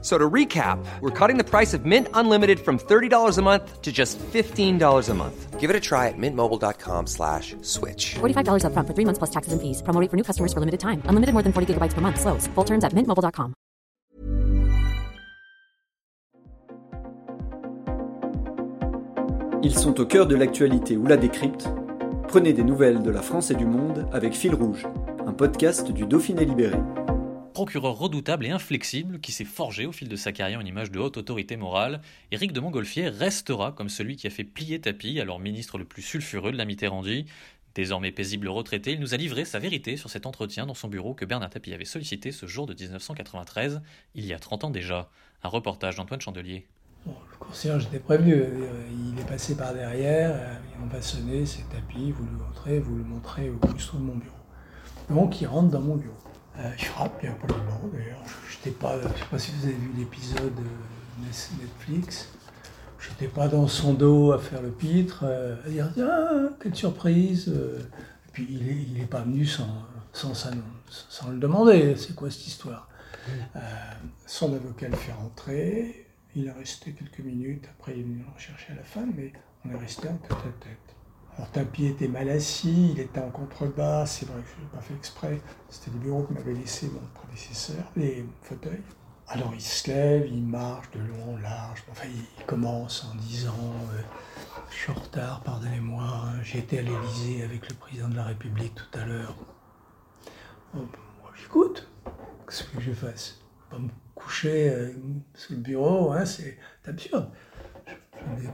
So to recap, we're cutting the price of Mint Unlimited from $30 a month to just $15 a month. Give it a try at mintmobile.com slash switch. $45 upfront for three months plus taxes and fees. Promo rate for new customers for limited time. Unlimited more than 40 gigabytes per month. Slows. Full terms at mintmobile.com. Ils sont au cœur de l'actualité ou la décrypte. Prenez des nouvelles de la France et du monde avec Fil Rouge, un podcast du Dauphiné Libéré. Procureur redoutable et inflexible qui s'est forgé au fil de sa carrière une image de haute autorité morale, Éric de Montgolfier restera comme celui qui a fait plier tapis, alors ministre le plus sulfureux de la Mitterrandie. Désormais paisible retraité, il nous a livré sa vérité sur cet entretien dans son bureau que Bernard Tapie avait sollicité ce jour de 1993, il y a 30 ans déjà. Un reportage d'Antoine Chandelier. Le concierge était prévenu, euh, il est passé par derrière, euh, on va sonner, c'est tapis, vous le montrez, vous le montrez au plus de mon bureau. Donc il rentre dans mon bureau. Euh, il frappe, il n'y a pas d'ailleurs. Je ne pas, je sais pas si vous avez vu l'épisode Netflix. Je n'étais pas dans son dos à faire le pitre, à dire ah, quelle surprise. Et puis il n'est est pas venu sans, sans, sans, le demander, c'est quoi cette histoire? son avocat le fait rentrer, il est resté quelques minutes, après il est venu le rechercher à la fin, mais on est resté en tête à tête. Alors Tapi était mal assis, il était en contrebas, c'est vrai que je n'ai pas fait exprès, c'était le bureau que m'avait laissé mon prédécesseur, les fauteuils. Alors il se lève, il marche de long en large, enfin il commence en disant euh, Je suis en retard, pardonnez-moi, hein, j'étais à l'Élysée avec le président de la République tout à l'heure. Bon, moi j'écoute, qu'est-ce que je fasse? Coucher euh, sous le bureau, hein, c'est absurde.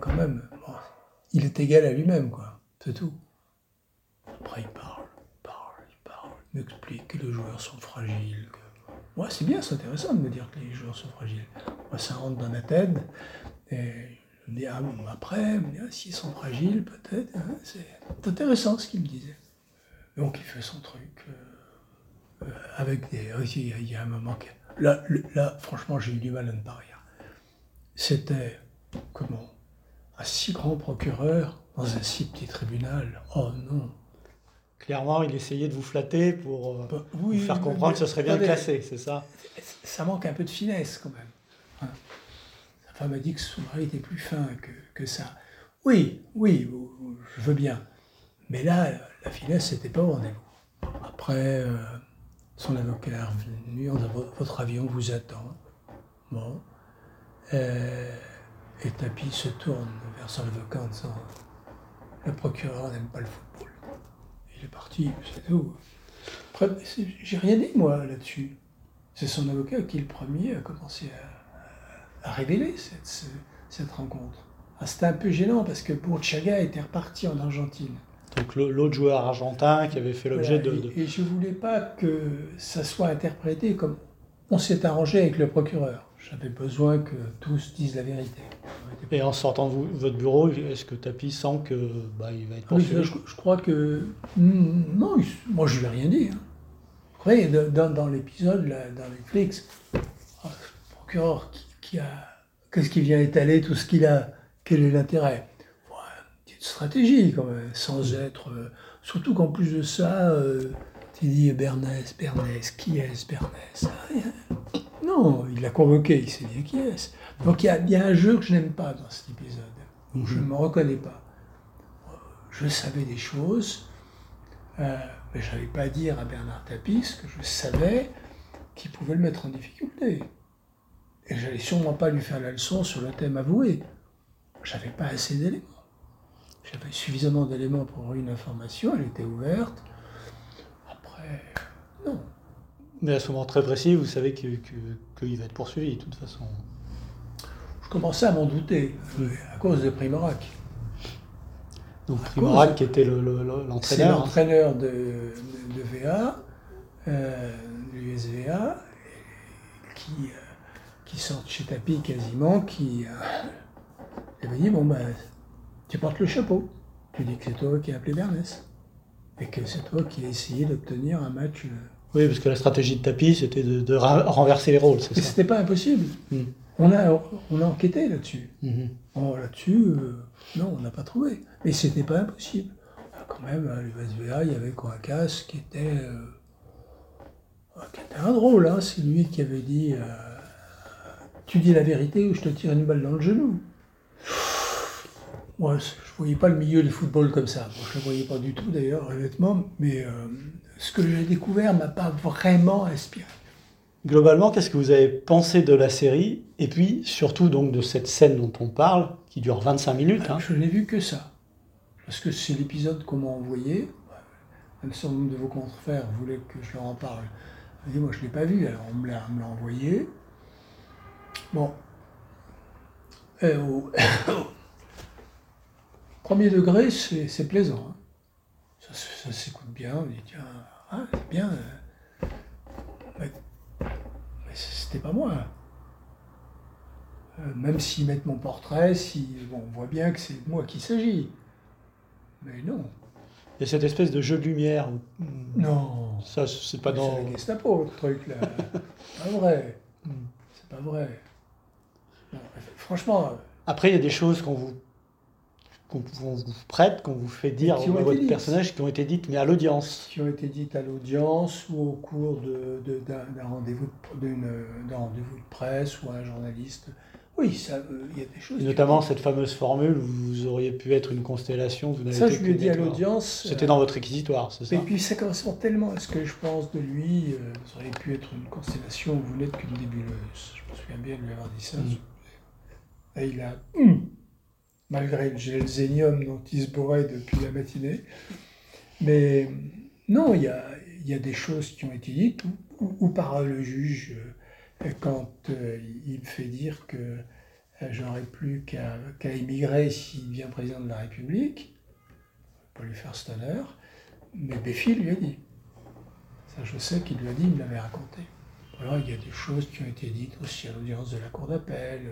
Quand même, il est égal à lui-même, quoi. C'est tout. Après, il parle, parle, parle, il m'explique que les joueurs sont fragiles. Que... c'est bien, c'est intéressant de me dire que les joueurs sont fragiles. Moi, ça rentre dans ma tête. Et je me dis, ah bon, après, ah, s'ils sont fragiles, peut-être. Hein, c'est intéressant ce qu'il me disait. Donc, il fait son truc. Euh, euh, avec des. Il y a un moment qui Là, là franchement, j'ai eu du mal à ne pas rire. C'était, comment Un si grand procureur dans un si petit tribunal. Oh non Clairement, il essayait de vous flatter pour euh, bah, vous faire comprendre que ce serait bien classé, c'est ça Ça manque un peu de finesse quand même. Hein. Sa femme a dit que son mari était plus fin que, que ça. Oui, oui, je veux bien. Mais là, la finesse, c'était pas au rendez-vous. Après, euh, son avocat est revenu Votre avion vous attend. Bon. Euh, et Tapi se tourne vers son avocat en disant Le procureur n'aime pas le football. Il est parti, c'est tout. Après, j'ai rien dit, moi, là-dessus. C'est son avocat qui, le premier, a commencé à, révéler cette, cette rencontre. Ah, C'était un peu gênant parce que Burchaga était reparti en Argentine. Donc l'autre joueur argentin qui avait fait l'objet de, Et, je ne voulais pas que ça soit interprété comme on s'est arrangé avec le procureur. J'avais besoin que tous disent la vérité. Et en sortant de votre bureau, est-ce que Tapi sent que bah, il va être poursuivi oui, je, crois que hmm, non, moi je lui ai rien dit. Hein. Après, dans, dans l'épisode, dans Netflix, le procureur qui a, qu'est-ce qui vient étaler tout ce qu'il a, quel est l'intérêt? Stratégie quand même, sans être. Euh, surtout qu'en plus de ça, euh, tu dis Bernès, Bernès, qui est Bernès Non, il l'a convoqué, il sait bien qui est. Donc il y, a, bien un jeu que je n'aime pas dans cet épisode, où je ne me reconnais pas. Je savais des choses, euh, mais je n'avais pas à dire à Bernard Tapis que je savais qu'il pouvait le mettre en difficulté. Et j'allais sûrement pas lui faire la leçon sur le thème avoué. J'avais pas assez d'éléments. J'avais suffisamment d'éléments pour avoir une information, elle était ouverte. Après. Mais à ce moment très précis, vous savez qu'il que, va être poursuivi, de toute façon. Je commençais à m'en douter, à cause de Primorac. Donc Primorac qui était l'entraîneur C'est l'entraîneur de, de, VA, euh, de l'USVA, qui, euh, qui sort de chez Tapi quasiment, qui euh, avait dit, bon ben tu portes le chapeau. Tu dis que c'est toi qui as appelé Bernès. Et que c'est toi qui as essayé d'obtenir un match euh, Oui, parce que la stratégie de tapis, c'était de, renverser les rôles, ça C'était pas impossible. Hmm. On, a, on a enquêté là-dessus. Hmm. là-dessus, euh, non, on n'a pas trouvé. Mais c'était pas impossible. Quand même, à l'USVA, il y avait Coacas qui était, euh, qui était un drôle. Hein. C'est lui qui avait dit euh, Tu dis la vérité ou je te tire une balle dans le genou. Moi, je ne voyais pas le milieu du football comme ça. je ne le voyais pas du tout d'ailleurs, honnêtement. Mais ce que j'ai découvert m'a pas vraiment inspiré. Globalement, qu'est-ce que vous avez pensé de la série? Et puis, surtout, donc, de cette scène dont on parle, qui dure 25 minutes. Hein. Je n'ai vu que ça. Parce que c'est l'épisode qu'on m'a envoyé. Un certain nombre de vos confrères voulaient que je leur en parle. dit, moi, je ne l'ai pas vu, alors on me l'a envoyé. Bon. au... Premier degré, c'est plaisant. Hein. Ça, s'écoute bien. On dit, tiens, ah, c'est bien. Mais, c'était pas moi. Euh, même s'ils mettent mon portrait, si, bon, on voit bien que c'est de moi qu'il s'agit. Mais non. Il y a cette espèce de jeu de lumière. Non. Ça, c'est pas dans. C'est la Gestapo, le truc là. pas vrai. C'est pas vrai. franchement. Après, il y a des choses qu'on vous qu'on vous prête, qu'on vous fait dire à votre personnage qui ont été dites, mais à l'audience. Qui ont été dites à l'audience ou au cours d'un rendez-vous de, rendez-vous de presse ou à un journaliste. Oui, ça, euh, il y a des choses. notamment cette fameuse formule où vous auriez pu être une constellation. Vous ça, je lui ai dit à l'audience. C'était dans votre réquisitoire, c'est ça Et puis ça correspond tellement à ce que je pense de lui. Euh, vous auriez pu être une constellation, vous n'êtes qu'une débuleuse. Je me souviens bien de lui avoir dit ça. Mm. Et il a. Hum, malgré le gel zénium dont il se bourrait depuis la matinée. Mais non, il y a, des choses qui ont été dites, ou, par le juge, euh, quand euh, il me fait dire que euh, j'aurais plus qu'à émigrer s'il devient président de la République, pas lui faire cet honneur, mais Béfi lui a dit. Ça, je sais qu'il lui a dit, il me l'avait raconté. Alors, il y a des choses qui ont été dites aussi à l'audience de la Cour d'appel.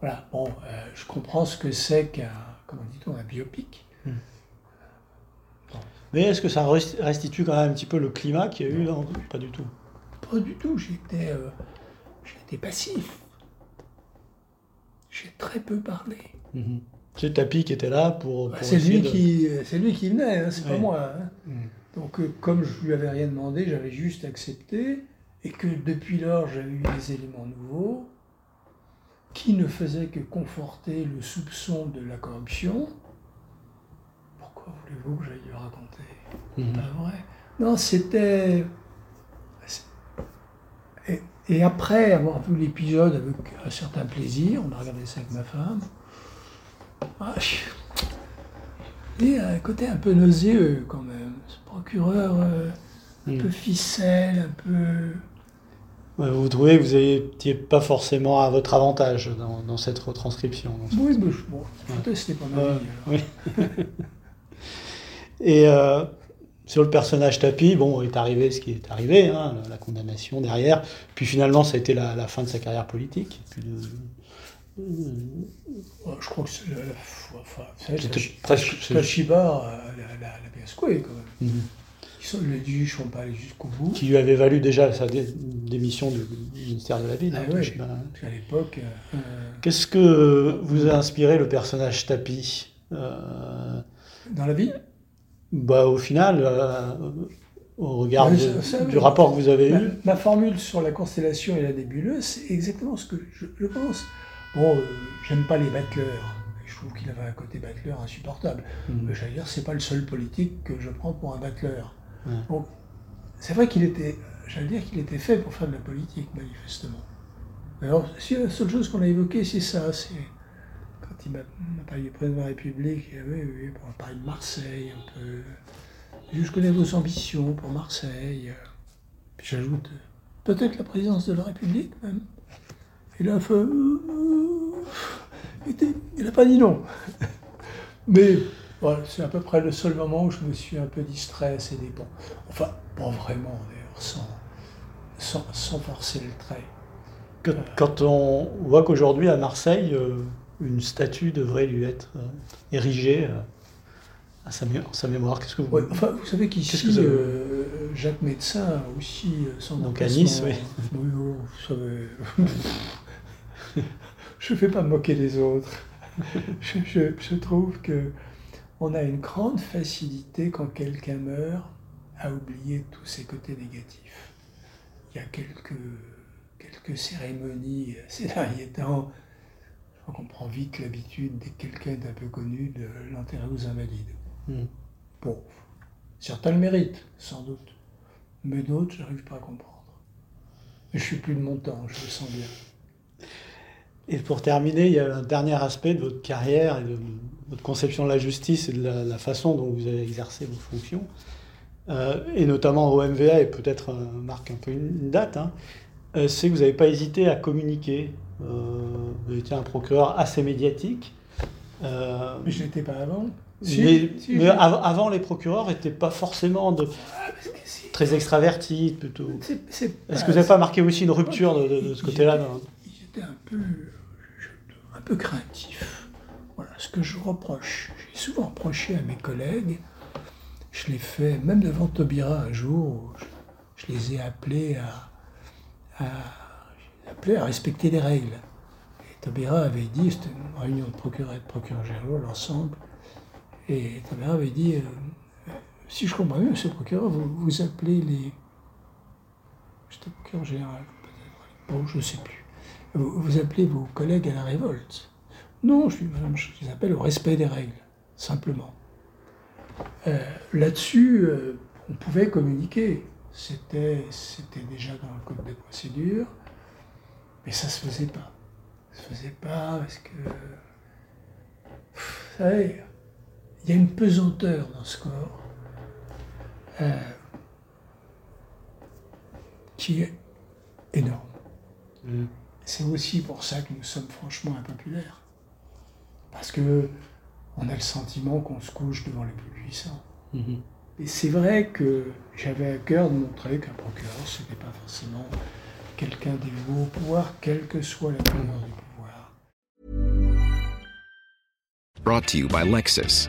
Voilà, bon, euh, je comprends ce que c'est qu'un, comment dit-on, un biopic. Hmm. Mais est-ce que ça restitue quand même un petit peu le climat qu'il y a eu là Pas du tout? Pas du tout, j'étais, euh, j'étais passif. J'ai très peu parlé. Mhm. C'est Tapi qui était là pour. Bah, c'est, lui qui, c'est lui qui venait, hein, c'est pas moi. Hein. Hmm. Donc, euh, comme je lui avais rien demandé, j'avais juste accepté. Et que depuis lors, j'avais eu des éléments nouveaux qui ne faisait que conforter le soupçon de la corruption, pourquoi voulez-vous que j'aille le raconter? Mhm. Pas vrai. Non, c'était. Et, après avoir vu l'épisode avec un certain plaisir, on a regardé ça avec ma femme, ah, il y a un côté un peu nauséeux quand même. Ce procureur euh, un mhm. peu ficelle, un peu. Vous trouvez que vous n'étiez pas forcément à votre avantage dans, cette retranscription Oui, mais bon, c'était pas mal. oui. Et euh, sur le personnage Tapi, bon, est arrivé ce qui est arrivé, hein, la condamnation derrière. Puis finalement, ça a été la, fin de sa carrière politique. je crois que c'est la, la, presque. La, la, quand même. Les juges sont pas allés jusqu'au bout. Qui lui avait valu déjà sa démission du ministère de la Ville. Ah hein, à l'époque. Euh, Qu'est-ce que vous a inspiré le personnage Tapi euh, Dans la vie? bah, Au final, euh, au regard du rapport que vous avez eu. Ma formule sur la constellation et la nébuleuse, c'est exactement ce que je, pense. Bon, j'aime pas les battleurs. Je trouve qu'il avait un côté battleur insupportable. Mm. Mais j'allais dire, c'est pas le seul politique que je prends pour un battleur c'est vrai qu'il était, j'allais dire qu'il était fait pour faire de la politique, manifestement. Alors, si la seule chose qu'on a évoquée, c'est ça, c'est quand il m'a parlé du président de la République, il avait, oui, on parler de Marseille un peu. Je connais vos ambitions pour Marseille. Puis j'ajoute, peut-être la présidence de la République même. Il a fait. il n'a pas dit non. Mais c'est à peu près le seul moment où je me suis un peu distrait à ces dépens. Enfin, pas vraiment d'ailleurs, sans, sans, forcer le trait. Quand on voit qu'aujourd'hui à Marseille, euh, une statue devrait lui être euh, érigée à sa, mé- sa mémoire. Qu'est-ce que vous... Ouais, enfin, vous savez qu'ici, que euh, Jacques Médecin aussi euh, son Donc à Nice, oui. Oui, oui, vous savez. je ne vais pas me moquer des autres. je, je- je trouve que on a une grande facilité quand quelqu'un meurt à oublier tous ses côtés négatifs. Il y a quelques, quelques cérémonies ces derniers temps. Je crois qu'on prend vite l'habitude, dès que quelqu'un est un peu connu, de l'enterrer aux invalides. Hmm. Bon, certains le méritent, sans doute. Mais d'autres, je n'arrive pas à comprendre. Je suis plus de mon temps, je le sens bien. Et pour terminer, il y a un dernier aspect de votre carrière et de votre conception de la justice et de la, la façon dont vous avez exercé vos fonctions, euh, et notamment au MVA, et peut-être euh, marque un peu une, date, hein, euh, c'est que vous n'avez pas hésité à communiquer. Euh, vous étiez un procureur assez médiatique. Mais je n'étais pas avant. mais si, mais je- av- avant, les procureurs n'étaient pas forcément de, Ah, si. très extravertis, plutôt. Est-ce que vous n'avez pas marqué aussi une rupture de, de- de ce côté-là J'étais un peu, un peu craintif. Voilà ce que je reproche. J'ai souvent reproché à mes collègues. Je l'ai fait même devant Taubira un jour. Je, les ai appelés à, à, à respecter les règles. Et Taubira avait dit, c'était une réunion de procureurs et de procureurs généraux, l'ensemble. Et Taubira avait dit, euh, si je comprends bien, monsieur le procureur, vous, vous appelez les. J'étais procureur général, peut-être. Bon, je ne sais plus. Vous, appelez vos collègues à la révolte. Non, je, je les appelle au respect des règles, simplement. Euh, Là-dessus, euh, on pouvait communiquer. C'était déjà dans le code des procédures, mais ça ne se faisait pas. Ça se faisait pas parce que. Vous savez, il y a une pesanteur dans ce corps euh, qui est énorme. C'est aussi pour ça que nous sommes franchement impopulaires. Parce que on a le sentiment qu'on se couche devant les plus puissants. Mhm. Et c'est vrai que j'avais à cœur de montrer qu'un procureur, ce n'est pas forcément quelqu'un dévoué au pouvoir, quelle que soit la couleur du pouvoir. Brought to you by Lexus.